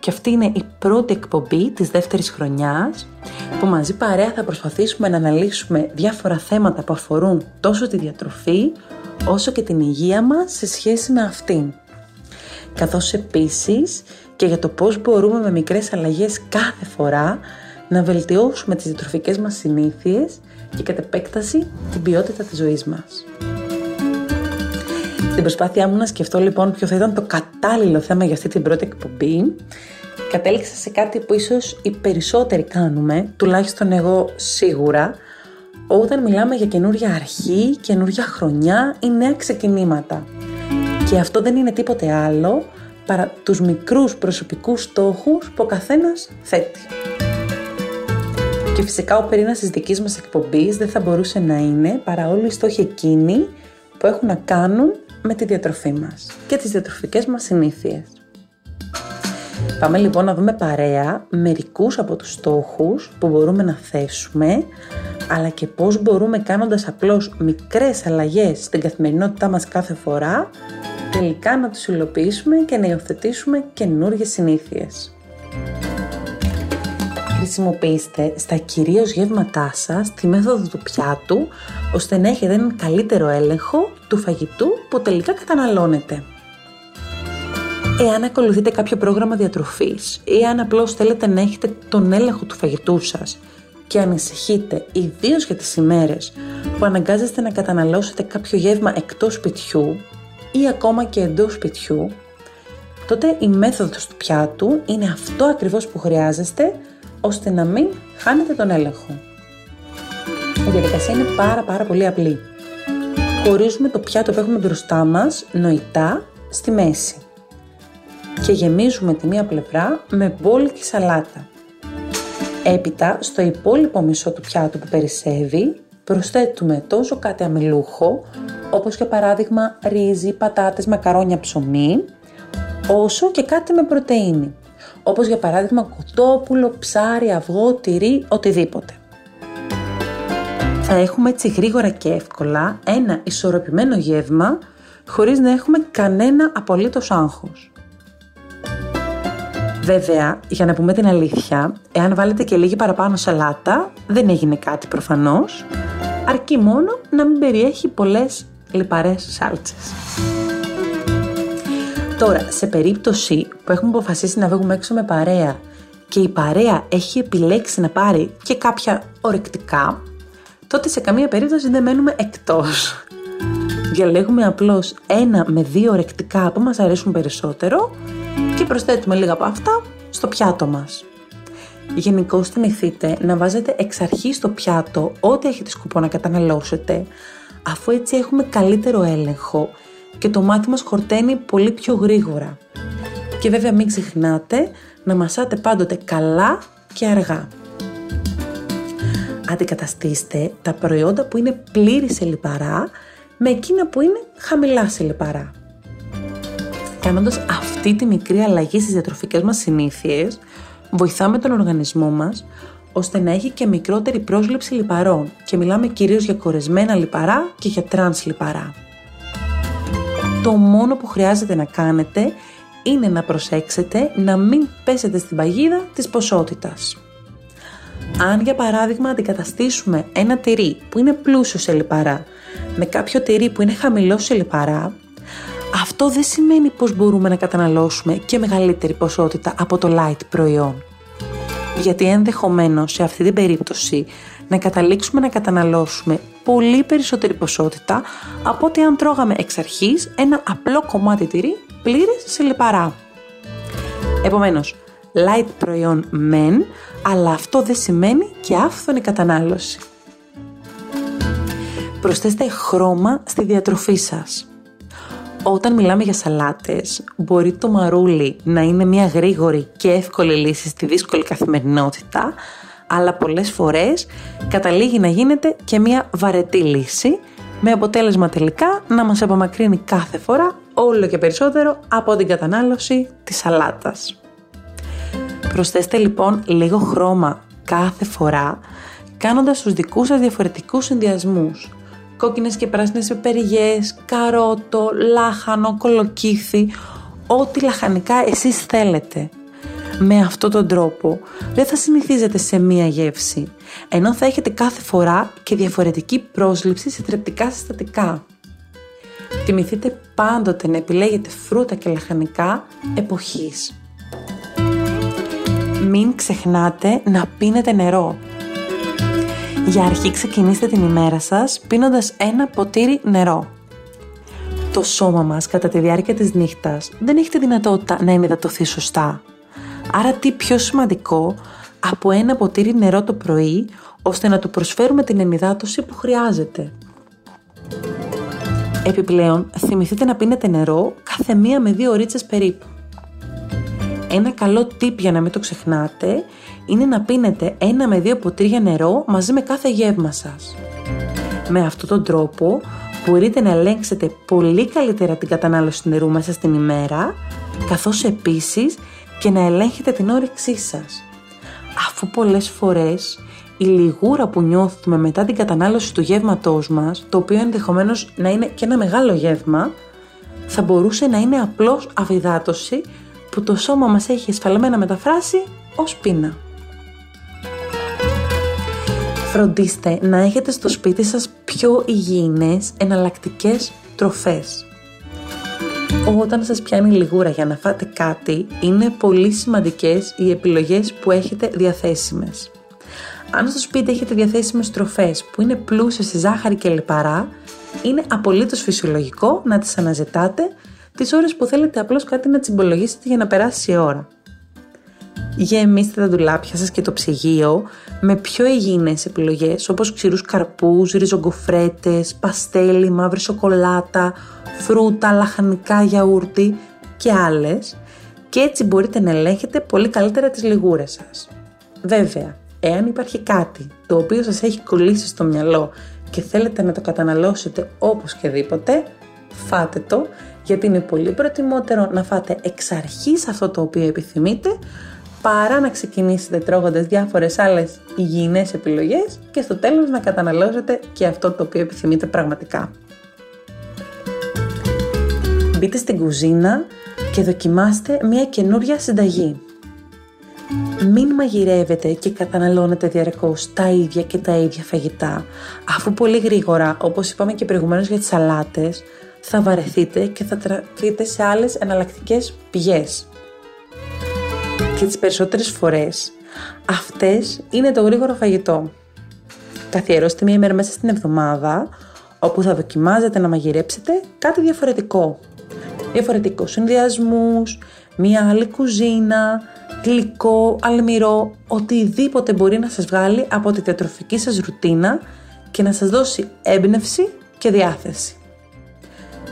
και αυτή είναι η πρώτη εκπομπή της δεύτερης χρονιάς που μαζί παρέα θα προσπαθήσουμε να αναλύσουμε διάφορα θέματα που αφορούν τόσο τη διατροφή όσο και την υγεία μας σε σχέση με αυτήν. Καθώς επίσης και για το πώς μπορούμε με μικρές αλλαγές κάθε φορά να βελτιώσουμε τις διατροφικές μας συνήθειες και κατ' επέκταση την ποιότητα της ζωής μας. Στην προσπάθειά μου να σκεφτώ λοιπόν ποιο θα ήταν το κατάλληλο θέμα για αυτή την πρώτη εκπομπή, κατέληξα σε κάτι που ίσως οι περισσότεροι κάνουμε, τουλάχιστον εγώ σίγουρα, όταν μιλάμε για καινούρια αρχή, καινούρια χρονιά ή νέα ξεκινήματα. Και αυτό δεν είναι τίποτε άλλο παρά τους μικρούς προσωπικούς στόχους που ο καθένας θέτει. Και φυσικά ο πυρήνας της δικής μας εκπομπής δεν θα μπορούσε να είναι παρά όλοι οι στόχοι εκείνοι που έχουν να κάνουν με τη διατροφή μας και τις διατροφικές μας συνήθειες. Πάμε λοιπόν να δούμε παρέα μερικούς από τους στόχους που μπορούμε να θέσουμε αλλά και πώς μπορούμε κάνοντας απλώς μικρές αλλαγές στην καθημερινότητά μας κάθε φορά τελικά να τους υλοποιήσουμε και να υιοθετήσουμε καινούργιες συνήθειες. Χρησιμοποιήστε στα κυρίως γεύματά σας τη μέθοδο του πιάτου ώστε να έχετε έναν καλύτερο έλεγχο του φαγητού που τελικά καταναλώνετε. Εάν ακολουθείτε κάποιο πρόγραμμα διατροφής ή αν απλώς θέλετε να έχετε τον έλεγχο του φαγητού σας και ανησυχείτε ιδίως για τις ημέρες που αναγκάζεστε να καταναλώσετε κάποιο γεύμα εκτός σπιτιού ή ακόμα και εντός σπιτιού, τότε η μέθοδος του πιάτου είναι αυτό ακριβώς που χρειάζεστε ώστε να μην χάνετε τον έλεγχο. Η διαδικασία είναι πάρα πάρα πολύ απλή. Χωρίζουμε το πιάτο που έχουμε μπροστά μας νοητά στη μέση και γεμίζουμε τη μία πλευρά με μπόλικη σαλάτα. Έπειτα, στο υπόλοιπο μισό του πιάτου που περισσεύει, προσθέτουμε τόσο κάτι αμελούχο, όπως για παράδειγμα ρύζι, πατάτες, μακαρόνια, ψωμί, όσο και κάτι με πρωτεΐνη, όπως για παράδειγμα κοτόπουλο, ψάρι, αυγό, τυρί, οτιδήποτε. Θα έχουμε έτσι γρήγορα και εύκολα ένα ισορροπημένο γεύμα χωρίς να έχουμε κανένα απολύτως άγχος. Βέβαια, για να πούμε την αλήθεια, εάν βάλετε και λίγη παραπάνω σαλάτα, δεν έγινε κάτι προφανώς, αρκεί μόνο να μην περιέχει πολλές λιπαρές σάλτσες. Τώρα, σε περίπτωση που έχουμε αποφασίσει να βγούμε έξω με παρέα και η παρέα έχει επιλέξει να πάρει και κάποια ορεκτικά, τότε σε καμία περίπτωση δεν μένουμε εκτός. Διαλέγουμε απλώς ένα με δύο ορεκτικά που μας αρέσουν περισσότερο και προσθέτουμε λίγα από αυτά στο πιάτο μας. Γενικώ θυμηθείτε να βάζετε εξ αρχής στο πιάτο ό,τι έχετε σκοπό να καταναλώσετε, αφού έτσι έχουμε καλύτερο έλεγχο και το μάτι μας χορταίνει πολύ πιο γρήγορα. Και βέβαια μην ξεχνάτε να μασάτε πάντοτε καλά και αργά. Αντικαταστήστε τα προϊόντα που είναι πλήρη σε λιπαρά με εκείνα που είναι χαμηλά σε λιπαρά. Κάνοντας αυτή τη μικρή αλλαγή στις διατροφικές μας συνήθειες, βοηθάμε τον οργανισμό μας ώστε να έχει και μικρότερη πρόσληψη λιπαρών και μιλάμε κυρίως για κορεσμένα λιπαρά και για τρανς λιπαρά. Το μόνο που χρειάζεται να κάνετε είναι να προσέξετε να μην πέσετε στην παγίδα της ποσότητας. Αν για παράδειγμα αντικαταστήσουμε ένα τυρί που είναι πλούσιο σε λιπαρά με κάποιο τυρί που είναι χαμηλό σε λιπαρά, αυτό δεν σημαίνει πως μπορούμε να καταναλώσουμε και μεγαλύτερη ποσότητα από το light προϊόν. Γιατί ενδεχομένως σε αυτή την περίπτωση να καταλήξουμε να καταναλώσουμε πολύ περισσότερη ποσότητα από ότι αν τρώγαμε εξ αρχής ένα απλό κομμάτι τυρί πλήρες σε λιπαρά. Επομένως, light προϊόν μεν, αλλά αυτό δεν σημαίνει και άφθονη κατανάλωση. Προσθέστε χρώμα στη διατροφή σας. Όταν μιλάμε για σαλάτες, μπορεί το μαρούλι να είναι μια γρήγορη και εύκολη λύση στη δύσκολη καθημερινότητα, αλλά πολλές φορές καταλήγει να γίνεται και μια βαρετή λύση, με αποτέλεσμα τελικά να μας απομακρύνει κάθε φορά όλο και περισσότερο από την κατανάλωση της σαλάτας. Προσθέστε λοιπόν λίγο χρώμα κάθε φορά, κάνοντας τους δικούς σας διαφορετικούς συνδυασμούς. Κόκκινες και πράσινες πεπεριγιές, καρότο, λάχανο, κολοκύθι, ό,τι λαχανικά εσείς θέλετε. Με αυτόν τον τρόπο δεν θα συνηθίζετε σε μία γεύση, ενώ θα έχετε κάθε φορά και διαφορετική πρόσληψη σε θρεπτικά συστατικά. Θυμηθείτε πάντοτε να επιλέγετε φρούτα και λαχανικά εποχής. Μην ξεχνάτε να πίνετε νερό. Για αρχή ξεκινήστε την ημέρα σας πίνοντας ένα ποτήρι νερό. Το σώμα μας κατά τη διάρκεια της νύχτας δεν έχει τη δυνατότητα να ενυδατωθεί σωστά. Άρα τι πιο σημαντικό από ένα ποτήρι νερό το πρωί ώστε να του προσφέρουμε την ενυδάτωση που χρειάζεται. Επιπλέον, θυμηθείτε να πίνετε νερό κάθε μία με δύο ωρίτσες περίπου. Ένα καλό tip για να μην το ξεχνάτε είναι να πίνετε ένα με δύο ποτήρια νερό μαζί με κάθε γεύμα σας. Με αυτόν τον τρόπο μπορείτε να ελέγξετε πολύ καλύτερα την κατανάλωση νερού μέσα στην ημέρα, καθώς επίσης και να ελέγχετε την όρεξή σας. Αφού πολλές φορές η λιγούρα που νιώθουμε μετά την κατανάλωση του γεύματός μας, το οποίο ενδεχομένως να είναι και ένα μεγάλο γεύμα, θα μπορούσε να είναι απλώς αφιδάτωση που το σώμα μας έχει εσφαλμένα μεταφράσει ως πείνα. Φροντίστε να έχετε στο σπίτι σας πιο υγιεινές εναλλακτικές τροφές. Όταν σας πιάνει λιγούρα για να φάτε κάτι, είναι πολύ σημαντικές οι επιλογές που έχετε διαθέσιμες. Αν στο σπίτι έχετε διαθέσιμες τροφές που είναι πλούσιες σε ζάχαρη και λιπαρά, είναι απολύτως φυσιολογικό να τις αναζητάτε τις ώρες που θέλετε απλώς κάτι να τσιμπολογήσετε για να περάσει η ώρα. Γεμίστε τα ντουλάπια σας και το ψυγείο με πιο υγιεινές επιλογές όπως ξηρούς καρπούς, ριζογκοφρέτες, παστέλι, μαύρη σοκολάτα, φρούτα, λαχανικά, γιαούρτι και άλλες και έτσι μπορείτε να ελέγχετε πολύ καλύτερα τις λιγούρες σας. Βέβαια, εάν υπάρχει κάτι το οποίο σας έχει κολλήσει στο μυαλό και θέλετε να το καταναλώσετε όπως και δίποτε, φάτε το γιατί είναι πολύ προτιμότερο να φάτε εξ αρχής αυτό το οποίο επιθυμείτε παρά να ξεκινήσετε τρώγοντας διάφορες άλλες υγιεινές επιλογές και στο τέλος να καταναλώσετε και αυτό το οποίο επιθυμείτε πραγματικά. Μπείτε στην κουζίνα και δοκιμάστε μια καινούρια συνταγή. Μην μαγειρεύετε και καταναλώνετε διαρκώς τα ίδια και τα ίδια φαγητά, αφού πολύ γρήγορα, όπως είπαμε και προηγουμένως για τις σαλάτες, θα βαρεθείτε και θα τραφείτε σε άλλες εναλλακτικές πηγές. Και τις περισσότερες φορές αυτές είναι το γρήγορο φαγητό. Καθιερώστε μία μέρα μέσα στην εβδομάδα όπου θα δοκιμάζετε να μαγειρέψετε κάτι διαφορετικό. Διαφορετικό συνδυασμούς, μία άλλη κουζίνα, γλυκό, αλμυρό, οτιδήποτε μπορεί να σας βγάλει από τη διατροφική σας ρουτίνα και να σας δώσει έμπνευση και διάθεση.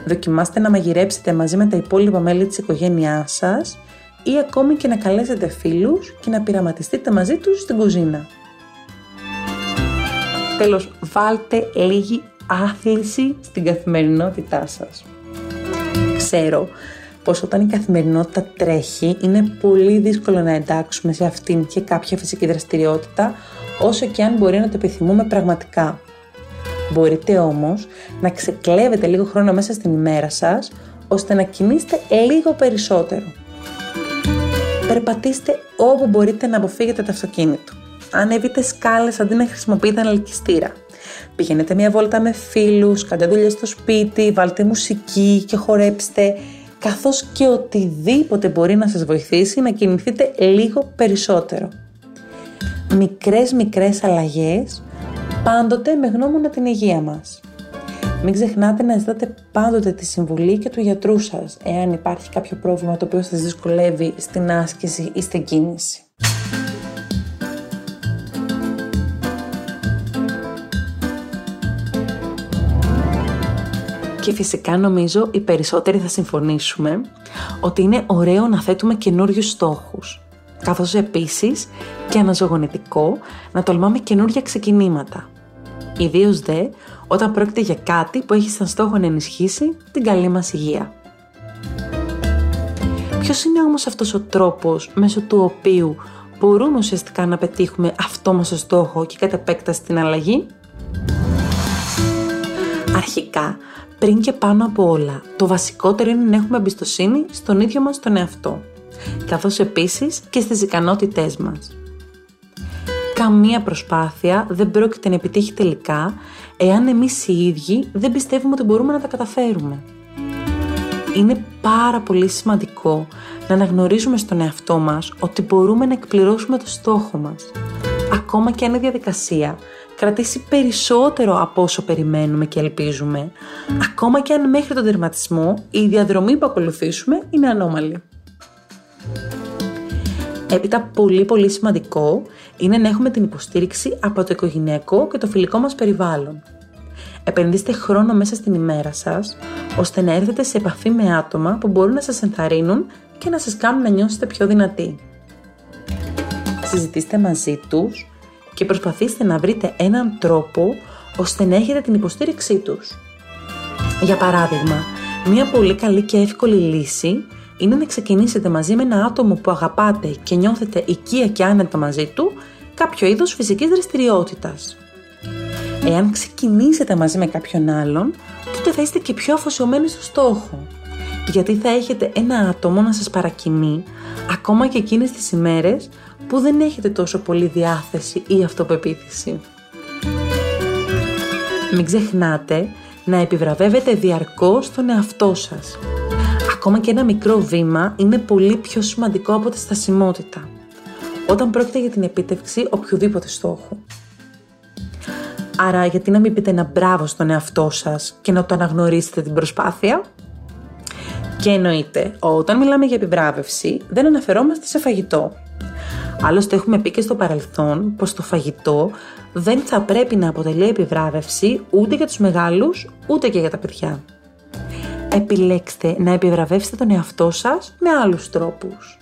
Δοκιμάστε να μαγειρέψετε μαζί με τα υπόλοιπα μέλη της οικογένειάς σας ή ακόμη και να καλέσετε φίλους και να πειραματιστείτε μαζί τους στην κουζίνα. Τέλος, βάλτε λίγη άθληση στην καθημερινότητά σας. Ξέρω πως όταν η καθημερινότητα τρέχει είναι πολύ δύσκολο να εντάξουμε σε αυτήν και κάποια φυσική δραστηριότητα όσο και αν μπορεί να το επιθυμούμε πραγματικά. Μπορείτε όμως να ξεκλέβετε λίγο χρόνο μέσα στην ημέρα σας, ώστε να κινείστε λίγο περισσότερο. Περπατήστε όπου μπορείτε να αποφύγετε το αυτοκίνητο. Ανέβείτε σκάλες αντί να χρησιμοποιείτε ελκυστήρα. Πηγαίνετε μια βόλτα με φίλους, κάντε δουλειές στο σπίτι, βάλτε μουσική και χορέψτε, καθώς και οτιδήποτε μπορεί να σας βοηθήσει να κινηθείτε λίγο περισσότερο. Μικρές μικρές αλλαγές πάντοτε με γνώμονα την υγεία μας. Μην ξεχνάτε να ζητάτε πάντοτε τη συμβουλή και του γιατρού σας, εάν υπάρχει κάποιο πρόβλημα το οποίο σας δυσκολεύει στην άσκηση ή στην κίνηση. Και φυσικά νομίζω οι περισσότεροι θα συμφωνήσουμε ότι είναι ωραίο να θέτουμε καινούριους στόχους, καθώς επίσης και αναζωογονητικό να τολμάμε καινούργια ξεκινήματα. Ιδίως δε όταν πρόκειται για κάτι που έχει σαν στόχο να ενισχύσει την καλή μας υγεία. Ποιος είναι όμως αυτός ο τρόπος μέσω του οποίου μπορούμε ουσιαστικά να πετύχουμε αυτό μας το στόχο και κατά επέκταση την αλλαγή; Αρχικά, πριν και πάνω από όλα, το βασικότερο είναι να έχουμε εμπιστοσύνη στον ίδιο μας τον εαυτό, καθώς επίσης και στις ικανότητές μας. Καμία προσπάθεια δεν πρόκειται να επιτύχει τελικά εάν εμείς οι ίδιοι δεν πιστεύουμε ότι μπορούμε να τα καταφέρουμε. Είναι πάρα πολύ σημαντικό να αναγνωρίζουμε στον εαυτό μας ότι μπορούμε να εκπληρώσουμε το στόχο μας. Ακόμα και αν η διαδικασία κρατήσει περισσότερο από όσο περιμένουμε και ελπίζουμε, ακόμα και αν μέχρι τον τερματισμό η διαδρομή που ακολουθήσουμε είναι ανώμαλη. Έπειτα πολύ πολύ σημαντικό είναι να έχουμε την υποστήριξη από το οικογενειακό και το φιλικό μας περιβάλλον. Επενδύστε χρόνο μέσα στην ημέρα σας, ώστε να έρθετε σε επαφή με άτομα που μπορούν να σας ενθαρρύνουν και να σας κάνουν να νιώσετε πιο δυνατοί. Συζητήστε μαζί τους και προσπαθήστε να βρείτε έναν τρόπο ώστε να έχετε την υποστήριξή τους. Για παράδειγμα, μια πολύ καλή και εύκολη λύση είναι να ξεκινήσετε μαζί με ένα άτομο που αγαπάτε και νιώθετε οικία και άνετα μαζί του κάποιο είδος φυσικής δραστηριότητας. Εάν ξεκινήσετε μαζί με κάποιον άλλον, τότε θα είστε και πιο αφοσιωμένοι στο στόχο. Γιατί θα έχετε ένα άτομο να σας παρακινεί, ακόμα και εκείνες τις ημέρες που δεν έχετε τόσο πολύ διάθεση ή αυτοπεποίθηση. Μην ξεχνάτε να επιβραβεύετε διαρκώς τον εαυτό σας. Ακόμα και ένα μικρό βήμα είναι πολύ πιο σημαντικό από τη στασιμότητα, όταν πρόκειται για την επίτευξη οποιοδήποτε στόχου. Άρα γιατί να μην πείτε ένα μπράβο στον εαυτό σας και να το αναγνωρίσετε την προσπάθεια; Και εννοείται, όταν μιλάμε για επιβράβευση δεν αναφερόμαστε σε φαγητό. Άλλωστε έχουμε πει και στο παρελθόν πως το φαγητό δεν θα πρέπει να αποτελεί επιβράβευση ούτε για τους μεγάλους ούτε και για τα παιδιά. Επιλέξτε να επιβραβεύσετε τον εαυτό σας με άλλους τρόπους.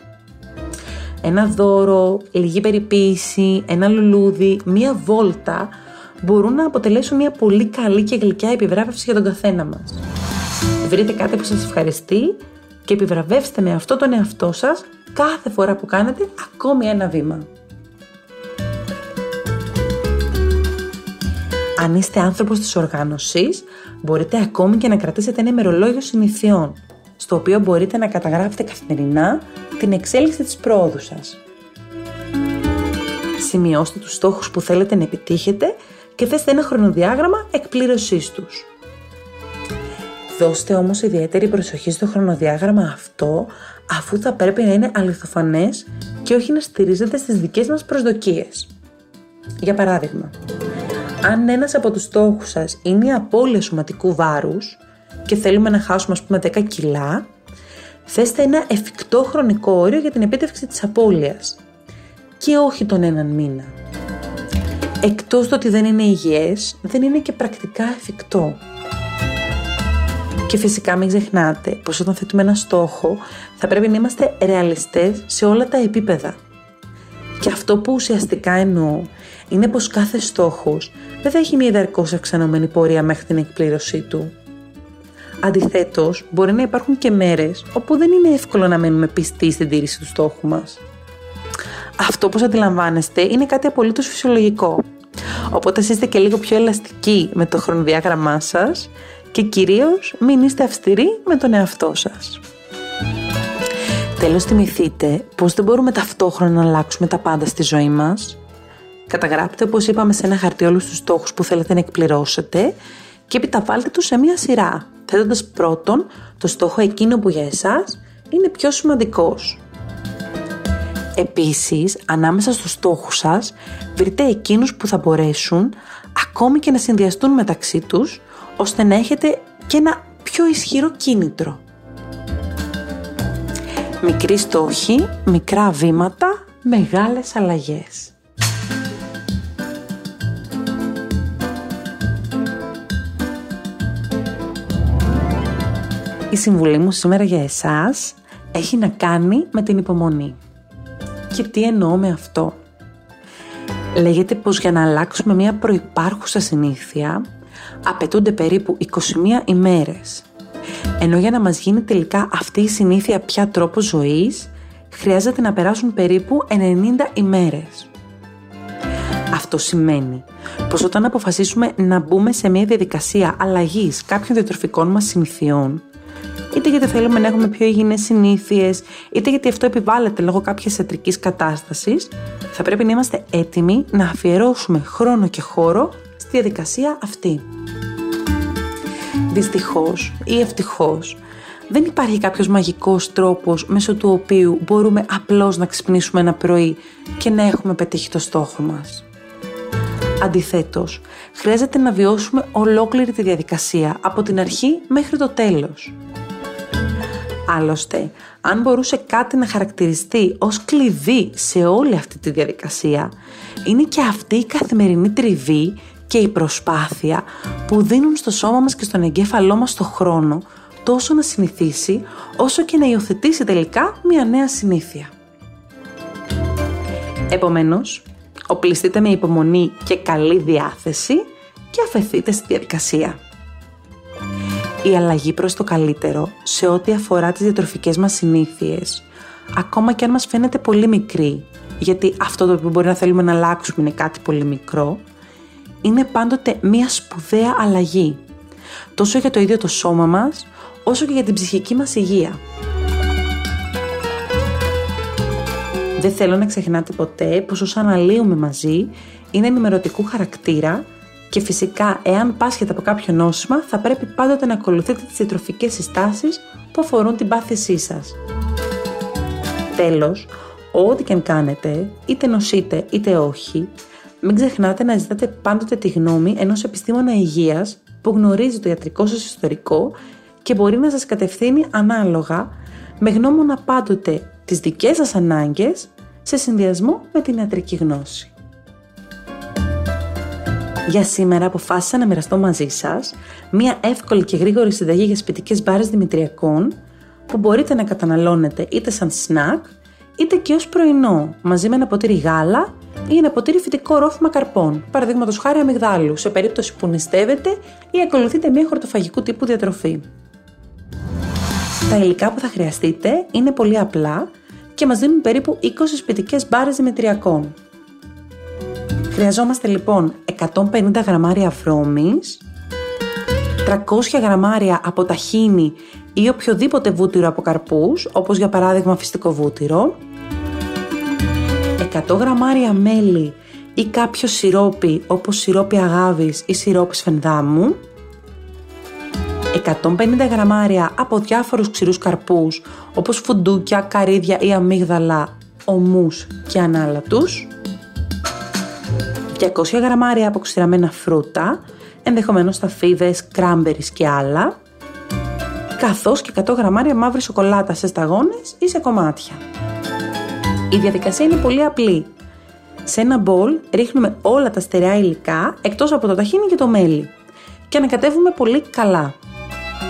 Ένα δώρο, λίγη περιποίηση, ένα λουλούδι, μία βόλτα μπορούν να αποτελέσουν μια πολύ καλή και γλυκιά επιβράβευση για τον καθένα μας. Βρείτε κάτι που σας ευχαριστεί και επιβραβεύστε με αυτό τον εαυτό σας κάθε φορά που κάνετε ακόμη ένα βήμα. Αν είστε άνθρωπος της οργάνωσης, μπορείτε ακόμη και να κρατήσετε ένα ημερολόγιο συνηθιών, στο οποίο μπορείτε να καταγράφετε καθημερινά την εξέλιξη της πρόοδου σας. Σημειώστε τους στόχους που θέλετε να επιτύχετε και θέστε ένα χρονοδιάγραμμα εκπλήρωσής τους. Δώστε όμως ιδιαίτερη προσοχή στο χρονοδιάγραμμα αυτό αφού θα πρέπει να είναι αληθοφανές και όχι να στηρίζεται στις δικές μας προσδοκίες. Για παράδειγμα, αν ένας από τους στόχους σας είναι η απώλεια σωματικού βάρους και θέλουμε να χάσουμε ας πούμε 10 κιλά, θέστε ένα εφικτό χρονικό όριο για την επίτευξη της απώλειας και όχι τον έναν μήνα. Εκτός το ότι δεν είναι υγιές, δεν είναι και πρακτικά εφικτό. Και φυσικά μην ξεχνάτε πως όταν θέτουμε ένα στόχο θα πρέπει να είμαστε ρεαλιστές σε όλα τα επίπεδα. Και αυτό που ουσιαστικά εννοώ είναι πως κάθε στόχος δεν θα έχει μια διαρκώς αυξανόμενη πορεία μέχρι την εκπλήρωσή του. Αντιθέτως, μπορεί να υπάρχουν και μέρες όπου δεν είναι εύκολο να μένουμε πιστοί στην τήρηση του στόχου μας. Αυτό όπως αντιλαμβάνεστε είναι κάτι απολύτως φυσιολογικό. Οπότε είστε και λίγο πιο ελαστικοί με το χρονοδιάγραμμά σας και κυρίως μην είστε αυστηροί με τον εαυτό σας. Τέλος θυμηθείτε πως δεν μπορούμε ταυτόχρονα να αλλάξουμε τα πάντα στη ζωή μας. Καταγράψτε όπως είπαμε σε ένα χαρτί όλους τους στόχους που θέλετε να εκπληρώσετε και επιταβάλλετε τους σε μία σειρά, θέτοντας πρώτον το στόχο εκείνο που για εσάς είναι πιο σημαντικός. Επίσης, ανάμεσα στους στόχους σας, βρείτε εκείνους που θα μπορέσουν ακόμη και να συνδυαστούν μεταξύ τους, ώστε να έχετε και ένα πιο ισχυρό κίνητρο. Μικροί στόχοι, μικρά βήματα, μεγάλες αλλαγές. Η συμβουλή μου σήμερα για εσάς έχει να κάνει με την υπομονή. Και τι εννοώ με αυτό; Λέγεται πως για να αλλάξουμε μια προϋπάρχουσα συνήθεια απαιτούνται περίπου 21 ημέρες. Ενώ για να μας γίνει τελικά αυτή η συνήθεια πια τρόπο ζωής χρειάζεται να περάσουν περίπου 90 ημέρες. Αυτό σημαίνει πως όταν αποφασίσουμε να μπούμε σε μια διαδικασία αλλαγής κάποιων διατροφικών μας συνηθιών, είτε γιατί θέλουμε να έχουμε πιο υγιεινές συνήθειες, είτε γιατί αυτό επιβάλλεται λόγω κάποιας ιατρικής κατάστασης, θα πρέπει να είμαστε έτοιμοι να αφιερώσουμε χρόνο και χώρο στη διαδικασία αυτή. Δυστυχώς ή ευτυχώς, δεν υπάρχει κάποιος μαγικός τρόπος μέσω του οποίου μπορούμε απλώς να ξυπνήσουμε ένα πρωί και να έχουμε πετύχει το στόχο μας. Αντιθέτως, χρειάζεται να βιώσουμε ολόκληρη τη διαδικασία από την αρχή μέχρι το τέλος. Άλλωστε, αν μπορούσε κάτι να χαρακτηριστεί ως κλειδί σε όλη αυτή τη διαδικασία, είναι και αυτή η καθημερινή τριβή και η προσπάθεια που δίνουν στο σώμα μας και στον εγκέφαλό μας το χρόνο τόσο να συνηθίσει όσο και να υιοθετήσει τελικά μια νέα συνήθεια. Επομένως, οπλιστείτε με υπομονή και καλή διάθεση και αφαιθείτε στη διαδικασία. Η αλλαγή προς το καλύτερο σε ό,τι αφορά τις διατροφικές μας συνήθειες, ακόμα και αν μας φαίνεται πολύ μικρή, γιατί αυτό το οποίο μπορεί να θέλουμε να αλλάξουμε είναι κάτι πολύ μικρό, είναι πάντοτε μία σπουδαία αλλαγή, τόσο για το ίδιο το σώμα μας, όσο και για την ψυχική μας υγεία. Δεν θέλω να ξεχνάτε ποτέ πως όσα αναλύουμε μαζί είναι ενημερωτικού χαρακτήρα και φυσικά εάν πάσχετε από κάποιο νόσημα θα πρέπει πάντοτε να ακολουθείτε τις διατροφικές συστάσεις που αφορούν την πάθησή σας. Τέλος, ό,τι και αν κάνετε, είτε νοσείτε είτε όχι, μην ξεχνάτε να ζητάτε πάντοτε τη γνώμη ενός επιστήμονα υγείας που γνωρίζει το ιατρικό σας ιστορικό και μπορεί να σας κατευθύνει ανάλογα με γνώμονα πάντοτε τις δικές σας ανάγκες σε συνδυασμό με την ιατρική γνώση. Για σήμερα αποφάσισα να μοιραστώ μαζί σας μία εύκολη και γρήγορη συνταγή για σπιτικές μπάρες δημητριακών που μπορείτε να καταναλώνετε είτε σαν σνακ είτε και ως πρωινό μαζί με ένα ποτήρι γάλα ή ένα ποτήρι φυτικό ρόφημα καρπών, παραδείγματος χάρη αμυγδάλου, σε περίπτωση που νηστεύετε ή ακολουθείτε μια χορτοφαγικού τύπου διατροφή. Τα υλικά που θα χρειαστείτε είναι πολύ απλά και μας δίνουν περίπου 20 σπιτικές μπάρες δημητριακών. Χρειαζόμαστε λοιπόν 150 γραμμάρια βρώμης, 300 γραμμάρια από ταχίνι ή οποιοδήποτε βούτυρο από καρπούς, όπως για παράδειγμα φυστικό βούτυρο, 100 γραμμάρια μέλι ή κάποιο σιρόπι όπως σιρόπι αγάβης ή σιρόπι σφενδάμου, 150 γραμμάρια από διάφορους ξηρούς καρπούς όπως φουντούκια, καρύδια ή αμύγδαλα, ομούς και ανάλατους, 200 γραμμάρια από ξηραμένα φρούτα, ενδεχομένως σταφίδες, κράμπερις και άλλα, καθώς και 100 γραμμάρια μαύρης σοκολάτας σε σταγόνες ή σε κομμάτια. Η διαδικασία είναι πολύ απλή. Σε ένα μπολ ρίχνουμε όλα τα στερεά υλικά εκτός από το ταχίνι και το μέλι και ανακατεύουμε πολύ καλά.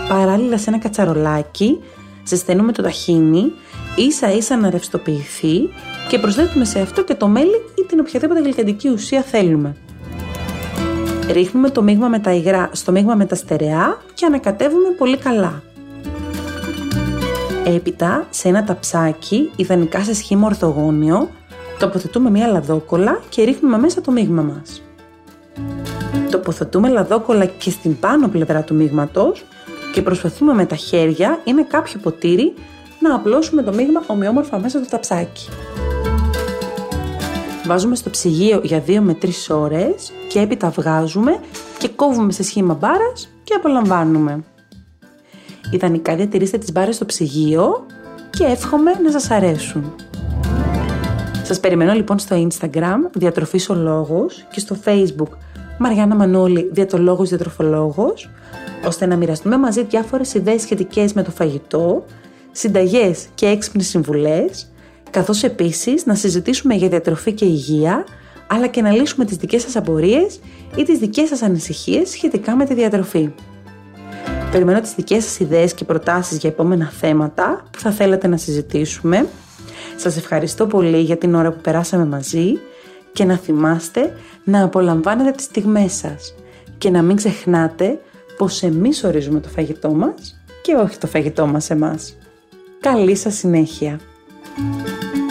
Παράλληλα σε ένα κατσαρολάκι ζεσταίνουμε το ταχίνι ίσα ίσα να ρευστοποιηθεί και προσθέτουμε σε αυτό και το μέλι ή την οποιαδήποτε γλυκαντική ουσία θέλουμε. Ρίχνουμε το μείγμα με τα υγρά στο μείγμα με τα στερεά και ανακατεύουμε πολύ καλά. Έπειτα, σε ένα ταψάκι, ιδανικά σε σχήμα ορθογώνιο, τοποθετούμε μία λαδόκολα και ρίχνουμε μέσα το μείγμα μας. Τοποθετούμε λαδόκολα και στην πάνω πλευρά του μείγματος και προσπαθούμε με τα χέρια ή με κάποιο ποτήρι να απλώσουμε το μείγμα ομοιόμορφα μέσα στο ταψάκι. Βάζουμε στο ψυγείο για 2 με 3 ώρες και έπειτα βγάζουμε και κόβουμε σε σχήμα μπάρας και απολαμβάνουμε. Ιδανικά διατηρήστε τις μπάρες στο ψυγείο και εύχομαι να σας αρέσουν. Σας περιμένω λοιπόν στο Instagram Διατροφής ο Λόγος και στο Facebook Μαριάννα Μανώλη Διατολόγος Διατροφολόγος ώστε να μοιραστούμε μαζί διάφορες ιδέες σχετικές με το φαγητό, συνταγές και έξυπνες συμβουλές καθώς επίσης να συζητήσουμε για διατροφή και υγεία αλλά και να λύσουμε τις δικές σας απορίες ή τις δικές σας ανησυχίες σχετικά με τη διατροφή. Περιμένω τις δικές σας ιδέες και προτάσεις για επόμενα θέματα που θα θέλετε να συζητήσουμε. Σας ευχαριστώ πολύ για την ώρα που περάσαμε μαζί και να θυμάστε να απολαμβάνετε τις στιγμές σας και να μην ξεχνάτε πως εμείς ορίζουμε το φαγητό μας και όχι το φαγητό μας εμάς. Καλή σας συνέχεια! thank you